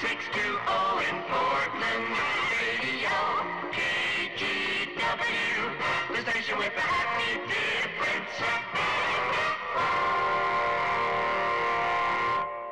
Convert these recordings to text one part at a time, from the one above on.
620 in Portland. Radio KGW. The station with the happy difference.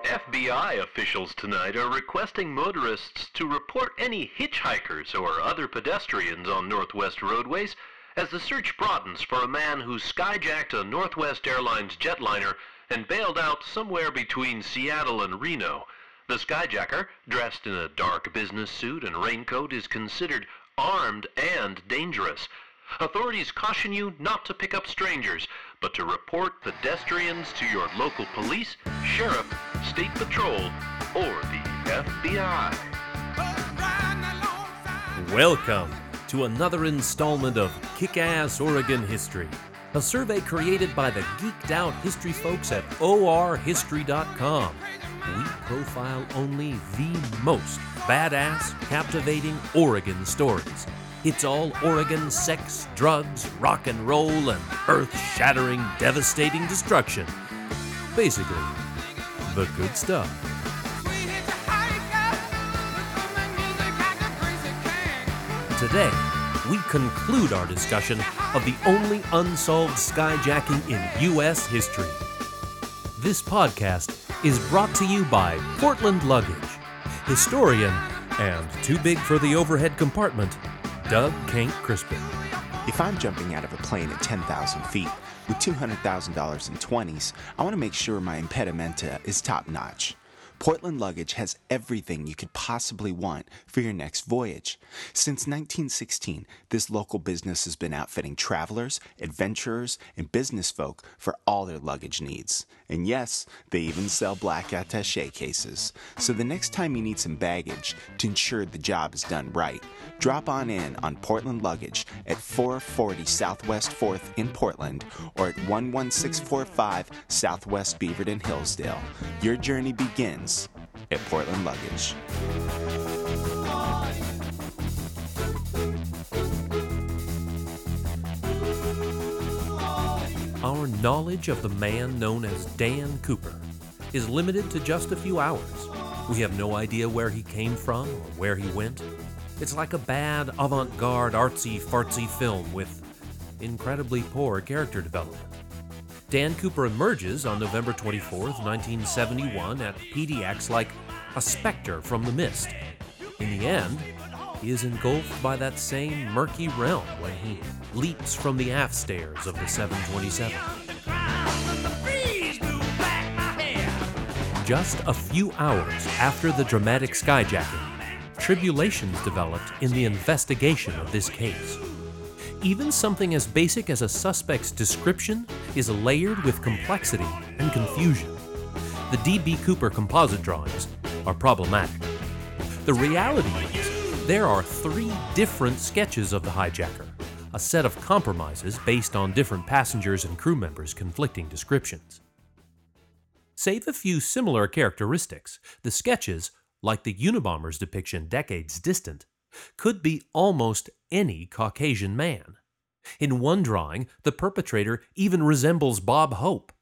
FBI officials tonight are requesting motorists to report any hitchhikers or other pedestrians on Northwest roadways as the search broadens for a man who skyjacked a Northwest Airlines jetliner and bailed out somewhere between Seattle and Reno. The skyjacker, dressed in a dark business suit and raincoat, is considered armed and dangerous. Authorities caution you not to pick up strangers, but to report pedestrians to your local police, sheriff, state patrol, or the FBI. Welcome to another installment of Kick Ass Oregon History, a survey created by the geeked out history folks at orhistory.com. We profile only the most badass, captivating Oregon stories. It's all Oregon sex, drugs, rock and roll, and earth shattering, devastating destruction. Basically, the good stuff. Today, we conclude our discussion of the only unsolved skyjacking in U.S. history. This podcast is brought to you by Portland Luggage, historian, and too big for the overhead compartment, Doug Kenck Crispin. If I'm jumping out of a plane at 10,000 feet with $200,000 in 20s, I want to make sure my impedimenta is top notch. Portland Luggage has everything you could possibly want for your next voyage. Since 1916, this local business has been outfitting travelers, adventurers, and business folk for all their luggage needs. And yes, they even sell black attache cases. So the next time you need some baggage to ensure the job is done right, drop on in on Portland Luggage at 440 Southwest 4th in Portland or at 11645 Southwest Beaverton Hillsdale. Your journey begins at Portland Luggage. Our knowledge of the man known as Dan Cooper is limited to just a few hours. We have no idea where he came from or where he went. It's like a bad avant garde artsy fartsy film with incredibly poor character development. Dan Cooper emerges on November 24th, 1971, at PDX like a specter from the mist. In the end, he is engulfed by that same murky realm when he leaps from the aft stairs of the 727. Just a few hours after the dramatic skyjacking, tribulations developed in the investigation of this case. Even something as basic as a suspect's description is layered with complexity and confusion. The D.B. Cooper composite drawings are problematic. The reality is, there are three different sketches of the hijacker, a set of compromises based on different passengers and crew members' conflicting descriptions. Save a few similar characteristics, the sketches, like the Unabomber's depiction decades distant, could be almost any Caucasian man. In one drawing, the perpetrator even resembles Bob Hope.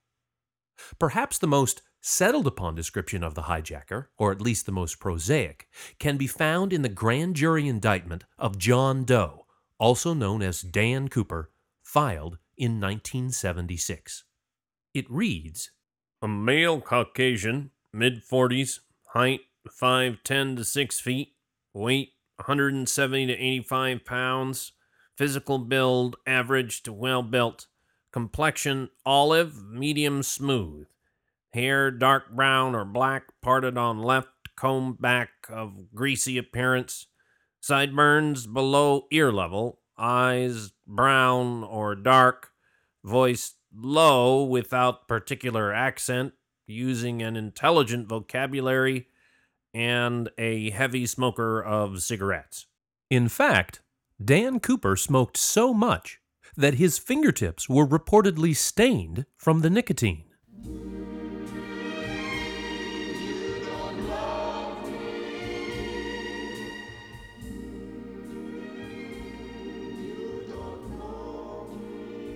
Perhaps the most settled upon description of the hijacker, or at least the most prosaic, can be found in the grand jury indictment of John Doe, also known as Dan Cooper, filed in 1976. It reads A male Caucasian, mid 40s, height 5'10 to 6 feet, weight 170 to 85 pounds, physical build average to well built, complexion olive, medium smooth, hair dark brown or black, parted on left, comb back of greasy appearance, sideburns below ear level, eyes brown or dark, voice low without particular accent, using an intelligent vocabulary, and a heavy smoker of cigarettes. In fact, Dan Cooper smoked so much that his fingertips were reportedly stained from the nicotine.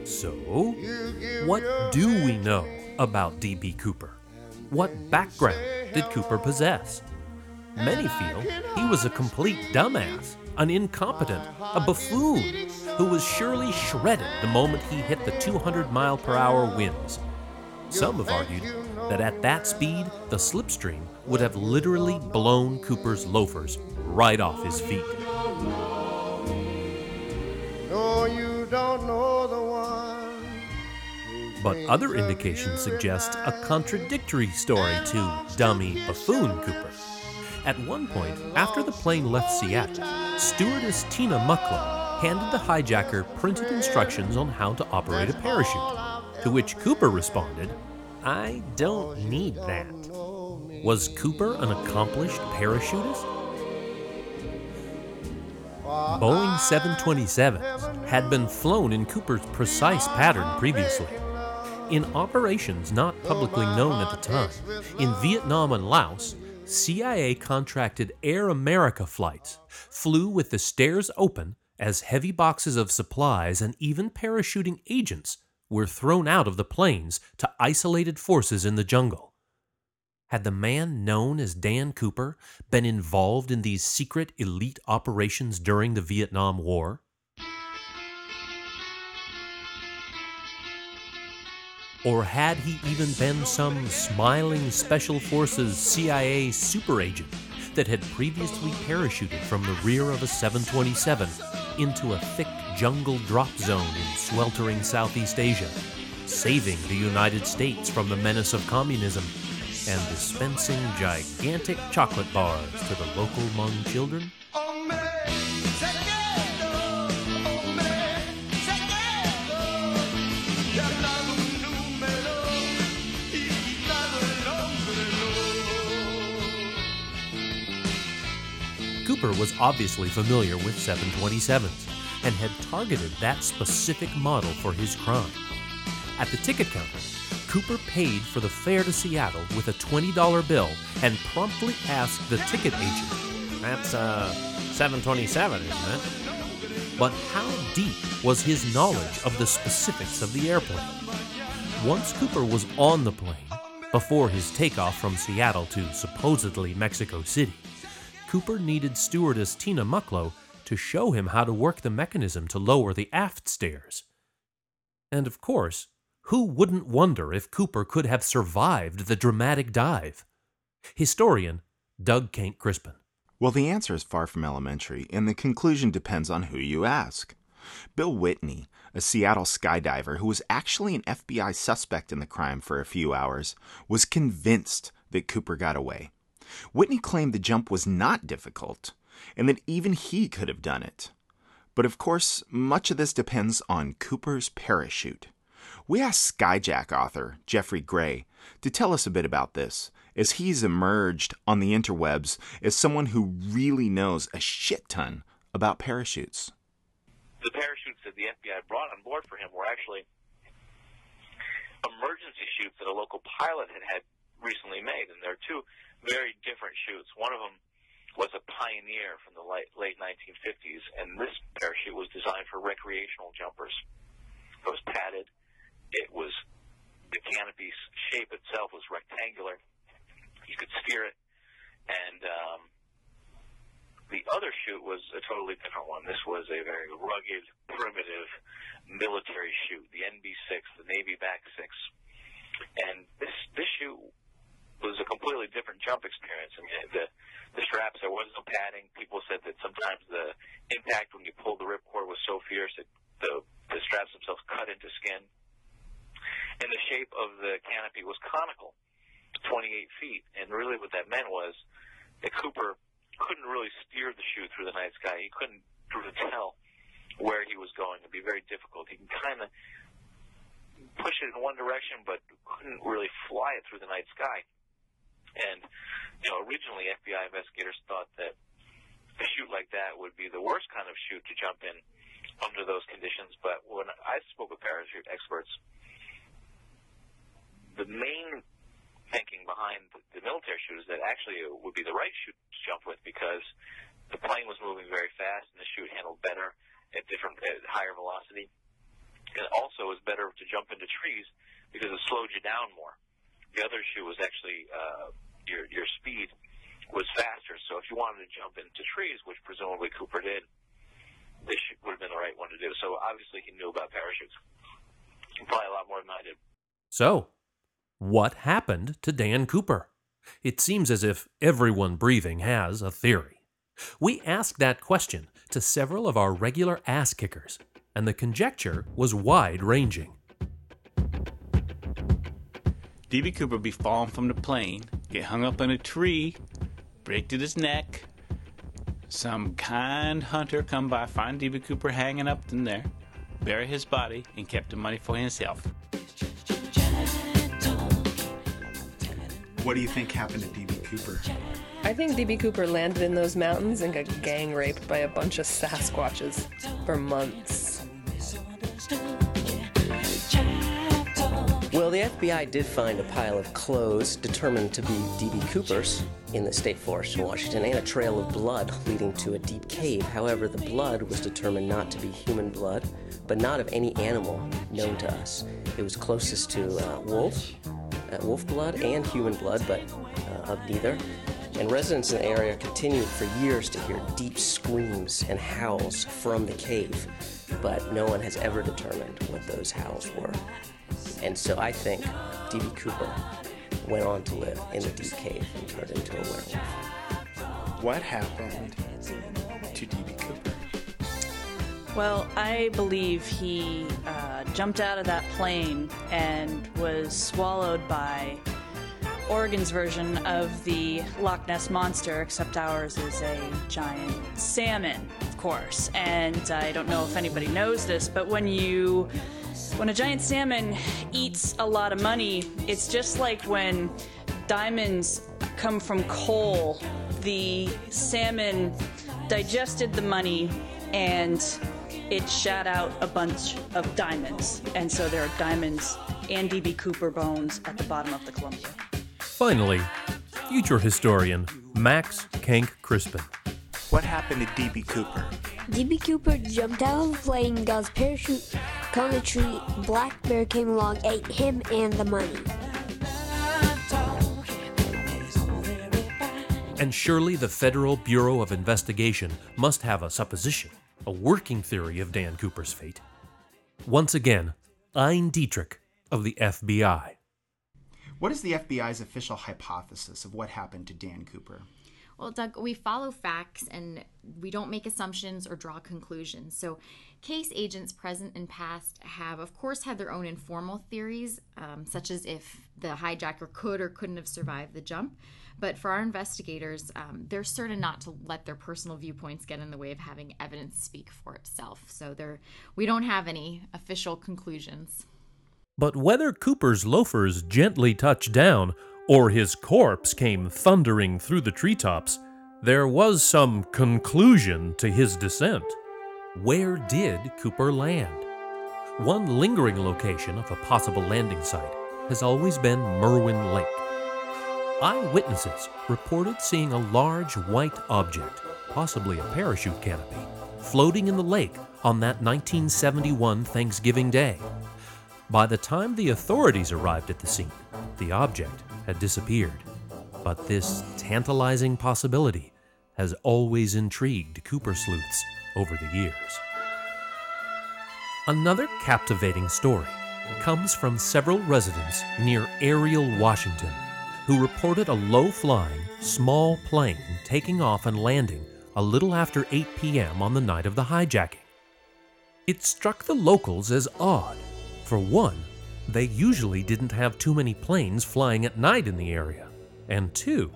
So, what do we know about D.B. Cooper? What background did Cooper possess? Many feel he was a complete dumbass, an incompetent, a buffoon, who was surely shredded the moment he hit the 200 mile per hour winds. Some have argued that at that speed, the slipstream would have literally blown Cooper's loafers right off his feet. No, you don't know the one. But other indications suggest a contradictory story to dummy buffoon Cooper. At one point, after the plane left Seattle, stewardess Tina Mucklow handed the hijacker printed instructions on how to operate a parachute, to which Cooper responded, I don't need that. Was Cooper an accomplished parachutist? Boeing 727s had been flown in Cooper's precise pattern previously. In operations not publicly known at the time, in Vietnam and Laos, CIA contracted Air America flights, flew with the stairs open as heavy boxes of supplies and even parachuting agents were thrown out of the planes to isolated forces in the jungle. Had the man known as Dan Cooper been involved in these secret elite operations during the Vietnam War? Or had he even been some smiling Special Forces CIA super agent that had previously parachuted from the rear of a 727 into a thick jungle drop zone in sweltering Southeast Asia, saving the United States from the menace of communism and dispensing gigantic chocolate bars to the local Hmong children? Cooper was obviously familiar with 727s and had targeted that specific model for his crime. At the ticket counter, Cooper paid for the fare to Seattle with a $20 bill and promptly asked the ticket agent, That's uh, 727, isn't it? But how deep was his knowledge of the specifics of the airplane? Once Cooper was on the plane, before his takeoff from Seattle to supposedly Mexico City, Cooper needed stewardess Tina Mucklow to show him how to work the mechanism to lower the aft stairs. And of course, who wouldn't wonder if Cooper could have survived the dramatic dive? Historian Doug Kenck Crispin. Well, the answer is far from elementary, and the conclusion depends on who you ask. Bill Whitney, a Seattle skydiver who was actually an FBI suspect in the crime for a few hours, was convinced that Cooper got away. Whitney claimed the jump was not difficult and that even he could have done it. But of course, much of this depends on Cooper's parachute. We asked Skyjack author Geoffrey Gray to tell us a bit about this, as he's emerged on the interwebs as someone who really knows a shit ton about parachutes. The parachutes that the FBI brought on board for him were actually emergency chutes that a local pilot had had recently made, and they're two very different chutes. One of them was a pioneer from the late, late 1950s, and this parachute was designed for recreational jumpers. It was padded. It was the canopy shape itself was rectangular. You could steer it, and um, the other chute was a totally different one. This was a very rugged, primitive military chute, the NB6, the Navy Back 6. And this this chute was a completely different jump experience. I mean, the the straps there was no padding. People said that sometimes the impact when you pulled the ripcord was so fierce that the the straps themselves cut into skin. And the shape of the canopy was conical, 28 feet. And really, what that meant was that Cooper couldn't really steer the chute through the night sky. He couldn't really tell where he was going. It'd be very difficult. He can kind of push it in one direction, but couldn't really fly it through the night sky. And, you know, originally FBI investigators thought that a chute like that would be the worst kind of chute to jump in under those conditions. But when I spoke with parachute experts, the main thinking behind the military chute is that actually it would be the right chute to jump with because the plane was moving very fast and the chute handled better at different at higher velocity. It also is better to jump into trees because it slowed you down more. The other shoe was actually uh, your your speed was faster. So if you wanted to jump into trees, which presumably Cooper did, this would have been the right one to do. So obviously he knew about parachutes. Probably a lot more than I did. So, what happened to Dan Cooper? It seems as if everyone breathing has a theory. We asked that question to several of our regular ass kickers, and the conjecture was wide ranging. D.B. Cooper be falling from the plane, get hung up in a tree, break to his neck. Some kind hunter come by, find D.B. Cooper hanging up in there, bury his body, and kept the money for himself. What do you think happened to D.B. Cooper? I think DB Cooper landed in those mountains and got gang raped by a bunch of Sasquatches for months. The FBI did find a pile of clothes determined to be D.B. Cooper's in the state forest in Washington and a trail of blood leading to a deep cave. However, the blood was determined not to be human blood, but not of any animal known to us. It was closest to uh, wolf, uh, wolf blood, and human blood, but uh, of neither. And residents in the area continued for years to hear deep screams and howls from the cave, but no one has ever determined what those howls were. And so I think D.B. Cooper went on to live in the deep cave and turned into a werewolf. What happened to D.B. Cooper? Well, I believe he uh, jumped out of that plane and was swallowed by Oregon's version of the Loch Ness Monster, except ours is a giant salmon, of course. And I don't know if anybody knows this, but when you when a giant salmon eats a lot of money, it's just like when diamonds come from coal. The salmon digested the money and it shot out a bunch of diamonds. And so there are diamonds and DB Cooper bones at the bottom of the Columbia. Finally, future historian Max Kenck Crispin. What happened to D.B. Cooper? DB Cooper jumped out of the plane, got his parachute, climbed a tree. Black Bear came along, ate him and the money. And surely the Federal Bureau of Investigation must have a supposition, a working theory of Dan Cooper's fate. Once again, Ayn Dietrich of the FBI. What is the FBI's official hypothesis of what happened to Dan Cooper? Well, Doug, we follow facts and we don't make assumptions or draw conclusions. So, case agents present and past have, of course, had their own informal theories, um, such as if the hijacker could or couldn't have survived the jump. But for our investigators, um, they're certain not to let their personal viewpoints get in the way of having evidence speak for itself. So, they're, we don't have any official conclusions. But whether Cooper's loafers gently touched down or his corpse came thundering through the treetops, there was some conclusion to his descent. Where did Cooper land? One lingering location of a possible landing site has always been Merwin Lake. Eyewitnesses reported seeing a large white object, possibly a parachute canopy, floating in the lake on that 1971 Thanksgiving Day. By the time the authorities arrived at the scene, the object had disappeared. But this tantalizing possibility has always intrigued Cooper sleuths over the years. Another captivating story comes from several residents near Ariel, Washington, who reported a low flying, small plane taking off and landing a little after 8 p.m. on the night of the hijacking. It struck the locals as odd. For one, they usually didn't have too many planes flying at night in the area. And two,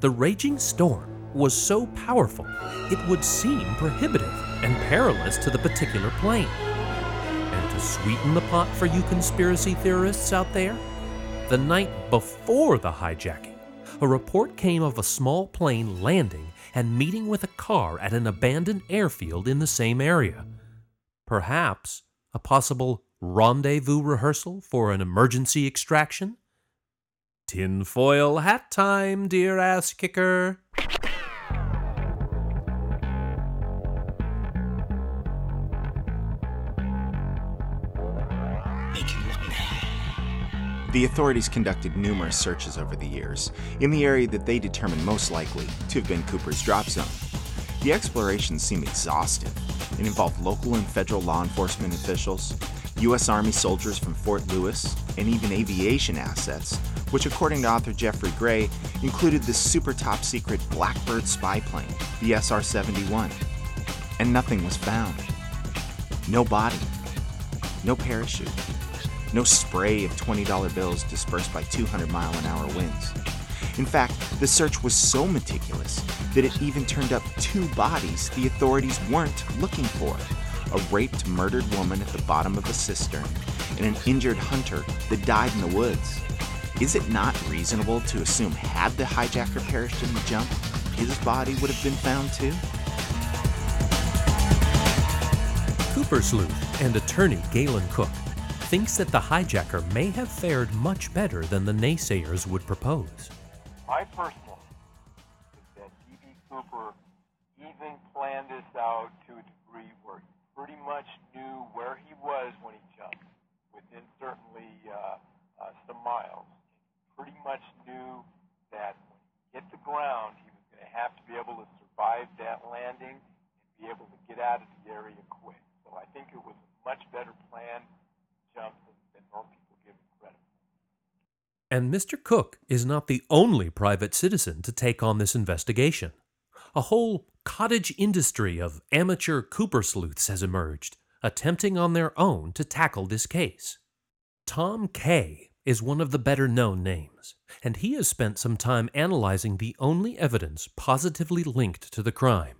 the raging storm was so powerful it would seem prohibitive and perilous to the particular plane. And to sweeten the pot for you conspiracy theorists out there, the night before the hijacking, a report came of a small plane landing and meeting with a car at an abandoned airfield in the same area. Perhaps a possible rendezvous rehearsal for an emergency extraction? Tinfoil hat time, dear ass kicker. The authorities conducted numerous searches over the years in the area that they determined most likely to have been Cooper's drop zone. The explorations seemed exhaustive. It involved local and federal law enforcement officials, U.S. Army soldiers from Fort Lewis, and even aviation assets, which, according to author Geoffrey Gray, included the super top secret Blackbird spy plane, the SR 71. And nothing was found. No body, no parachute, no spray of $20 bills dispersed by 200 mile an hour winds. In fact, the search was so meticulous that it even turned up two bodies the authorities weren't looking for a raped, murdered woman at the bottom of a cistern and an injured hunter that died in the woods. Is it not reasonable to assume had the hijacker perished in the jump, his body would have been found too? Cooper sleuth and attorney Galen Cook thinks that the hijacker may have fared much better than the naysayers would propose. My personal is that D.B. Cooper even planned this out to a degree where he pretty much knew where he was when he jumped, within certainly uh, uh, some miles. He pretty much knew that when he hit the ground, he was going to have to be able to survive that landing and be able to get out of the area quick. So I think it was a much better plan jump than, than most people give him credit. And Mr. Cook is not the only private citizen to take on this investigation. A whole cottage industry of amateur Cooper sleuths has emerged, attempting on their own to tackle this case. Tom Kaye is one of the better known names, and he has spent some time analyzing the only evidence positively linked to the crime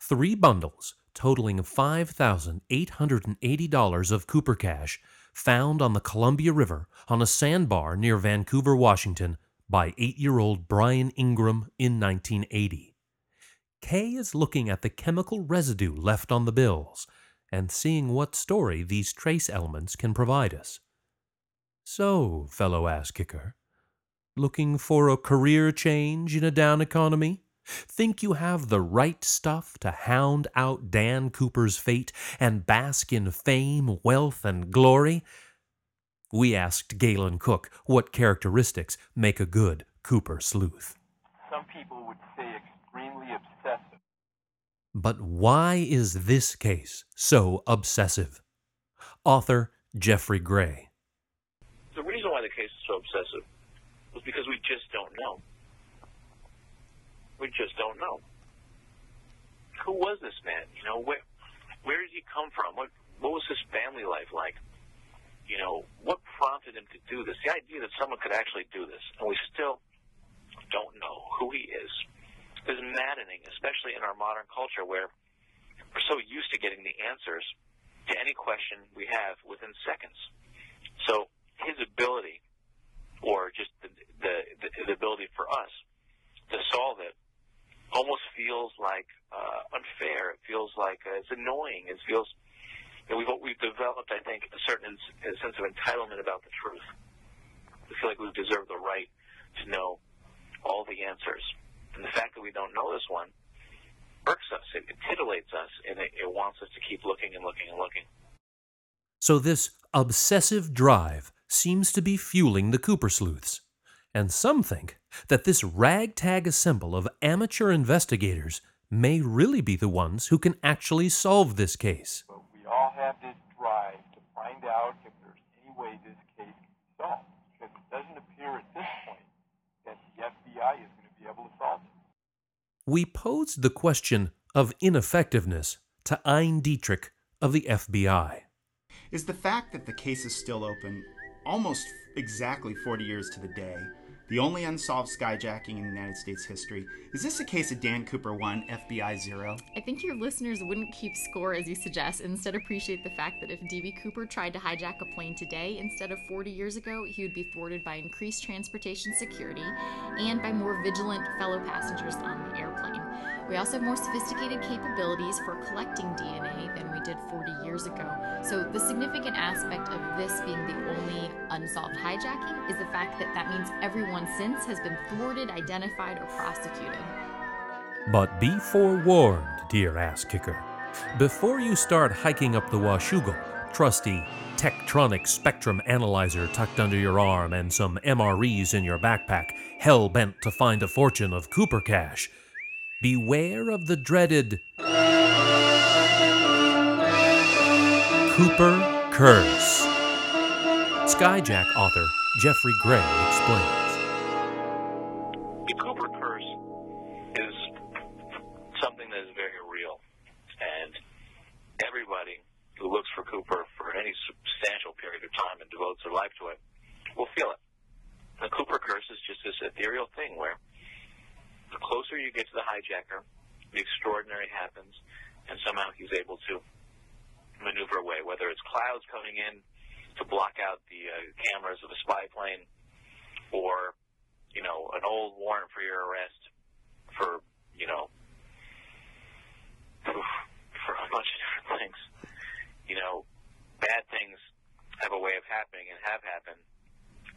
three bundles totaling $5,880 of Cooper cash found on the Columbia River on a sandbar near Vancouver, Washington, by eight year old Brian Ingram in 1980. Kaye is looking at the chemical residue left on the bills and seeing what story these trace elements can provide us. So, fellow ass kicker, looking for a career change in a down economy? Think you have the right stuff to hound out Dan Cooper's fate and bask in fame, wealth, and glory? We asked Galen Cook what characteristics make a good Cooper sleuth. Some people would say extremely obsessive. But why is this case so obsessive? Author Geoffrey Gray. The reason why the case is so obsessive was because we just don't know. We just don't know. Who was this man? You know, where where did he come from? What what was his family life like? You know, what prompted him to do this? The idea that someone could actually do this, and we still don't know who he is, is maddening, especially in our modern culture where we're so used to getting the answers to any question we have within seconds. So his ability, or just the the, the, the ability for us to solve it, almost feels like uh, unfair. It feels like uh, it's annoying. It feels we've we've developed, I think, a certain a sense of entitlement about the truth. We feel like we deserve the right to know all the answers, and the fact that we don't know this one irks us. It, it titillates us, and it, it wants us to keep looking and looking and looking. So, this obsessive drive seems to be fueling the Cooper sleuths. And some think that this ragtag assemble of amateur investigators may really be the ones who can actually solve this case. But we all have this drive to find out if there's any way this case can be solved. Because it doesn't appear at this point that the FBI is going to be able to solve it. We posed the question of ineffectiveness to Ayn Dietrich of the FBI. Is the fact that the case is still open almost exactly 40 years to the day the only unsolved skyjacking in United States history. Is this a case of Dan Cooper 1, FBI 0? I think your listeners wouldn't keep score as you suggest, instead appreciate the fact that if D.B. Cooper tried to hijack a plane today instead of 40 years ago, he would be thwarted by increased transportation security and by more vigilant fellow passengers on the airplane. We also have more sophisticated capabilities for collecting DNA than we did 40 years ago. So, the significant aspect of this being the only unsolved hijacking is the fact that that means everyone since has been thwarted, identified, or prosecuted. But be forewarned, dear ass kicker. Before you start hiking up the Washougal trusty Tektronix Spectrum analyzer tucked under your arm and some MREs in your backpack, hell bent to find a fortune of Cooper cash, beware of the dreaded Cooper Curse. Skyjack author Geoffrey Gray explains. Clouds coming in to block out the uh, cameras of a spy plane, or you know an old warrant for your arrest for you know for a bunch of different things. You know, bad things have a way of happening and have happened.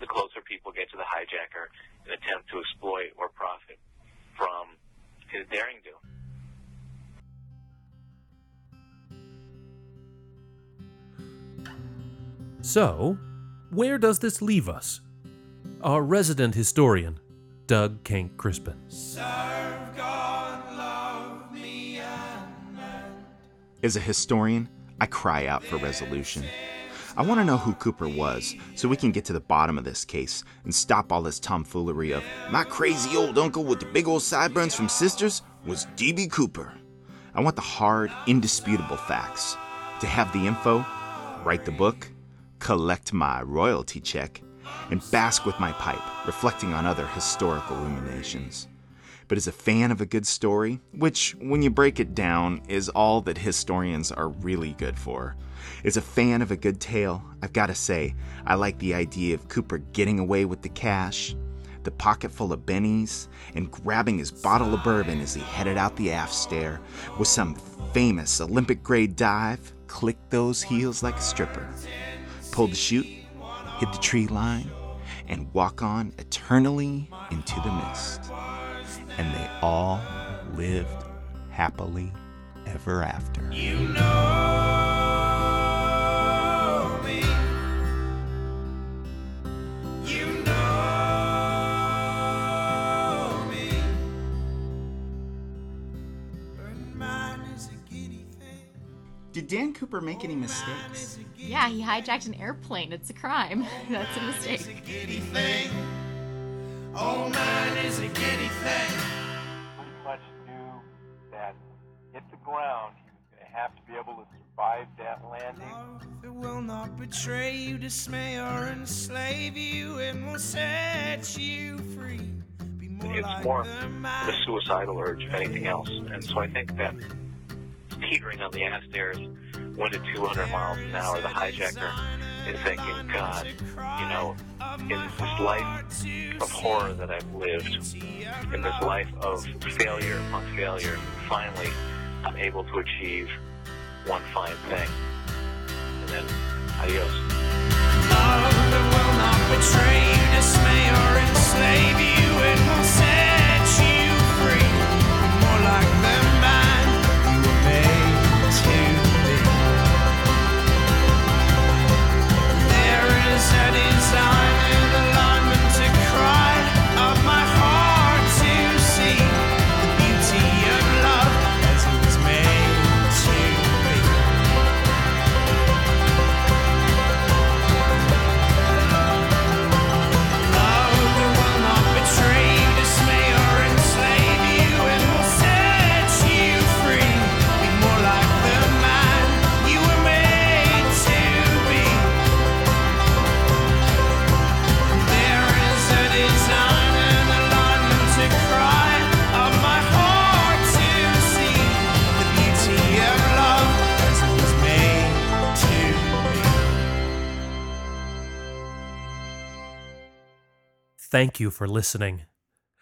The closer people get to the hijacker in attempt to exploit or profit from his daring do. So, where does this leave us? Our resident historian, Doug Kenck Crispin. As a historian, I cry out for resolution. I want to know who Cooper was so we can get to the bottom of this case and stop all this tomfoolery of my crazy old uncle with the big old sideburns from Sisters was D.B. Cooper. I want the hard, indisputable facts. To have the info, write the book, collect my royalty check, and bask with my pipe, reflecting on other historical ruminations. But as a fan of a good story, which, when you break it down, is all that historians are really good for, as a fan of a good tale, I've got to say, I like the idea of Cooper getting away with the cash, the pocket full of bennies, and grabbing his bottle of bourbon as he headed out the aft stair with some famous Olympic grade dive, click those heels like a stripper, pull the chute, hit the tree line, and walk on eternally into the mist. And they all lived happily ever after. You know Did Dan Cooper make any mistakes? Yeah, he hijacked an airplane. It's a crime. That's a mistake. Giddy thing. Oh, mine is a giddy thing. pretty much knew that hit the ground, he was going to have to be able to survive that landing. That will not betray you, dismay, or enslave you, and will set you free. Be more It's like more the the suicidal urge, if anything else. And so I think that teetering on the ass stairs, one to 200 miles an hour, the hijacker is thinking, God, you know, in this life of horror that I've lived, in this life of failure upon failure, finally I'm able to achieve one fine thing. And then, adios. Love that will not betray you, dismay, or enslave you, and will a Thank you for listening.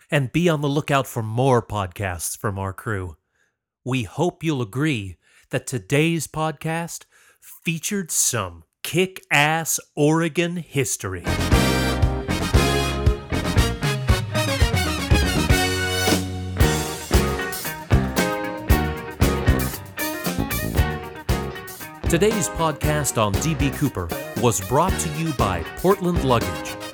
And be on the lookout for more podcasts from our crew. We hope you'll agree that today's podcast featured some kick ass Oregon history. Today's podcast on D.B. Cooper was brought to you by Portland Luggage.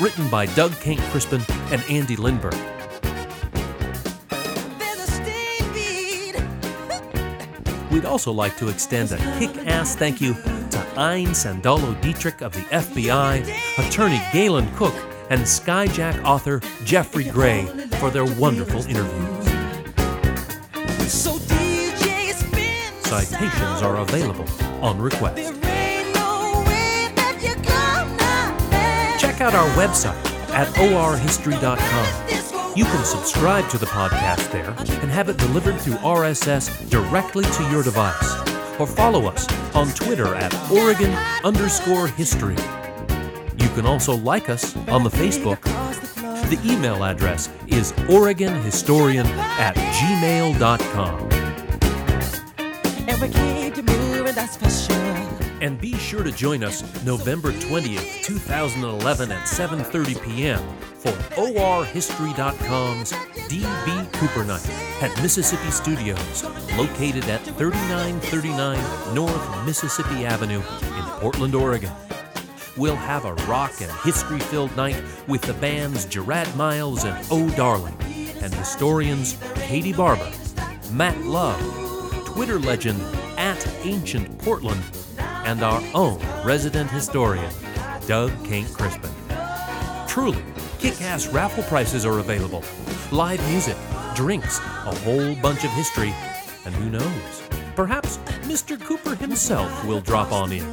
Written by Doug Kenck Crispin and Andy Lindberg. We'd also like to extend a kick ass thank you to Ayn Sandalo Dietrich of the FBI, attorney Galen Cook, and Skyjack author Geoffrey Gray for their wonderful interviews. Citations are available on request. Out our website at orhistory.com. You can subscribe to the podcast there and have it delivered through RSS directly to your device. Or follow us on Twitter at Oregon underscore history. You can also like us on the Facebook. The email address is OregonHistorian at gmail.com. And we that's for sure. And be sure to join us November 20th, 2011 at 7:30 p.m. for ORHistory.com's DB Cooper Night at Mississippi Studios, located at 3939 North Mississippi Avenue in Portland, Oregon. We'll have a rock and history-filled night with the bands Gerard Miles and Oh Darling, and historians Katie Barber, Matt Love, Twitter legend at Ancient Portland, and our own resident historian, Doug Kenck Crispin. Truly, kick ass raffle prizes are available, live music, drinks, a whole bunch of history, and who knows? Perhaps Mr. Cooper himself will drop on in.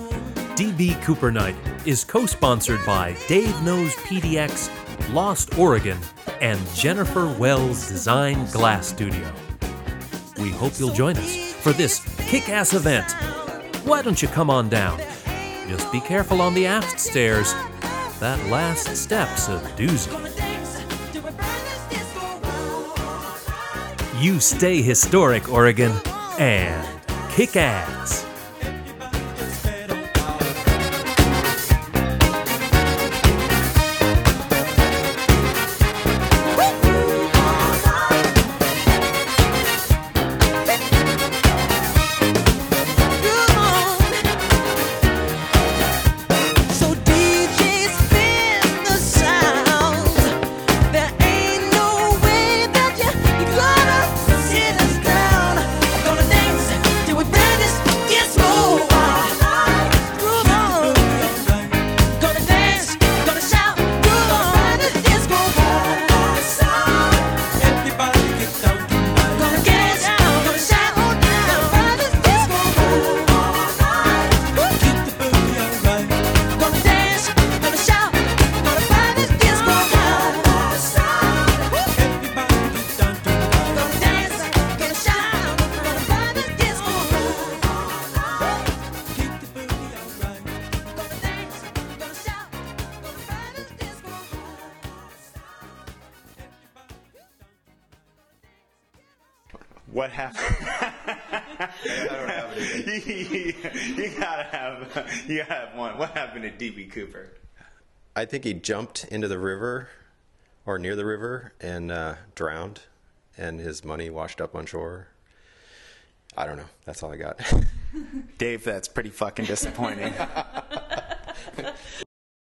DB Cooper Night is co sponsored by Dave Knows PDX, Lost Oregon, and Jennifer Wells Design Glass Studio. We hope you'll join us for this kick ass event. Why don't you come on down? Just be careful on the aft stairs. That last step's a doozy. You stay historic, Oregon, and kick ass. What happened to DB Cooper? I think he jumped into the river or near the river and uh, drowned, and his money washed up on shore. I don't know. That's all I got. Dave, that's pretty fucking disappointing.